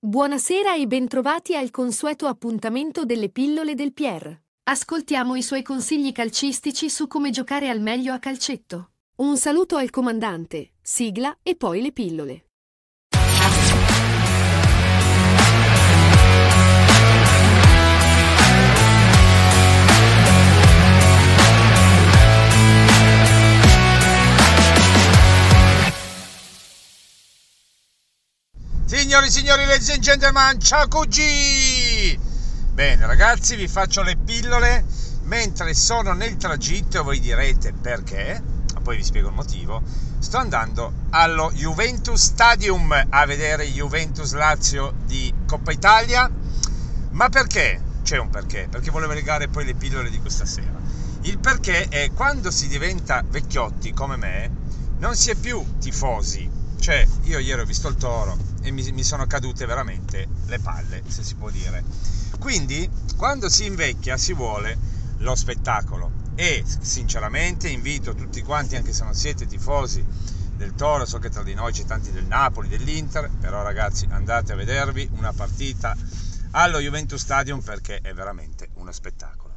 Buonasera e bentrovati al consueto appuntamento delle pillole del Pier. Ascoltiamo i suoi consigli calcistici su come giocare al meglio a calcetto. Un saluto al comandante, sigla e poi le pillole. Signori, signori, ladies and gentlemen, ciao QG! Bene ragazzi, vi faccio le pillole mentre sono nel tragitto e voi direte perché, ma poi vi spiego il motivo. Sto andando allo Juventus Stadium a vedere Juventus Lazio di Coppa Italia. Ma perché? C'è un perché, perché volevo legare poi le pillole di questa sera. Il perché è quando si diventa vecchiotti come me, non si è più tifosi. Cioè, io ieri ho visto il toro e mi, mi sono cadute veramente le palle, se si può dire. Quindi, quando si invecchia, si vuole lo spettacolo. E sinceramente invito tutti quanti, anche se non siete tifosi del Toro, so che tra di noi c'è tanti del Napoli, dell'Inter, però ragazzi andate a vedervi una partita allo Juventus Stadium perché è veramente uno spettacolo.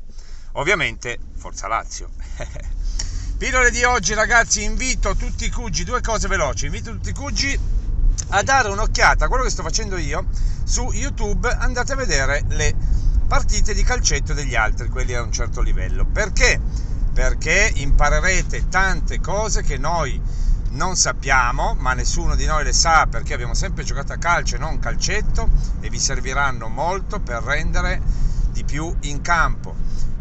Ovviamente Forza Lazio. Pillole di oggi ragazzi, invito tutti i cuggi, due cose veloci, invito tutti i cuggi a dare un'occhiata a quello che sto facendo io su YouTube, andate a vedere le partite di calcetto degli altri, quelli a un certo livello. Perché? Perché imparerete tante cose che noi non sappiamo, ma nessuno di noi le sa perché abbiamo sempre giocato a calcio e non calcetto e vi serviranno molto per rendere di più in campo.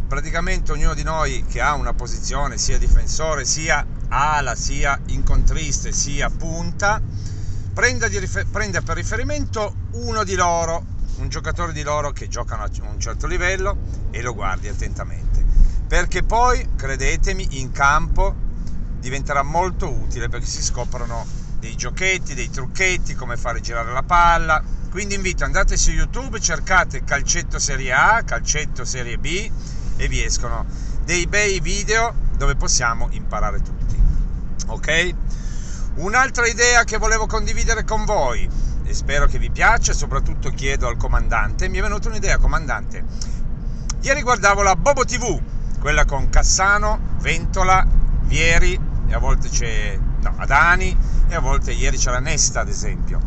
Praticamente ognuno di noi che ha una posizione sia difensore, sia ala, sia incontriste, sia punta, prenda, di rifer- prenda per riferimento uno di loro, un giocatore di loro che giocano a un certo livello e lo guardi attentamente. Perché poi, credetemi, in campo diventerà molto utile perché si scoprono dei giochetti, dei trucchetti, come fare girare la palla. Quindi invito, andate su YouTube, cercate calcetto serie A, calcetto serie B e vi escono dei bei video dove possiamo imparare tutti. Ok? Un'altra idea che volevo condividere con voi e spero che vi piaccia, soprattutto chiedo al comandante, mi è venuta un'idea, comandante. Ieri guardavo la Bobo TV, quella con Cassano, Ventola, Vieri e a volte c'è no, Adani e a volte ieri c'era Nesta ad esempio.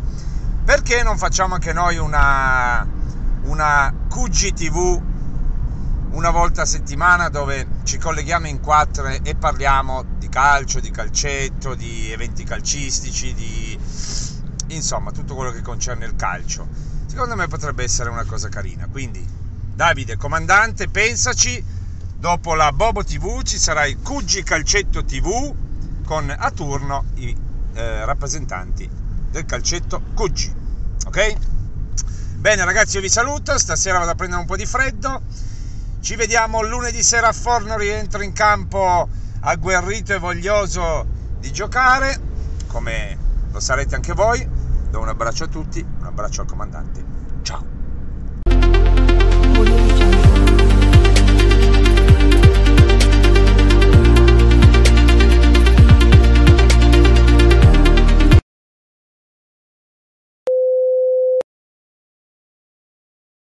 Perché non facciamo anche noi una una QG TV una volta a settimana dove ci colleghiamo in quattro e parliamo di calcio, di calcetto, di eventi calcistici, di insomma tutto quello che concerne il calcio. Secondo me potrebbe essere una cosa carina. Quindi, Davide, comandante, pensaci. Dopo la Bobo TV ci sarà il QG Calcetto TV con a turno i eh, rappresentanti del calcetto QG. Ok? Bene ragazzi, io vi saluto. Stasera vado a prendere un po' di freddo. Ci vediamo lunedì sera a Forno, rientro in campo agguerrito e voglioso di giocare, come lo sarete anche voi. Do un abbraccio a tutti, un abbraccio al comandante.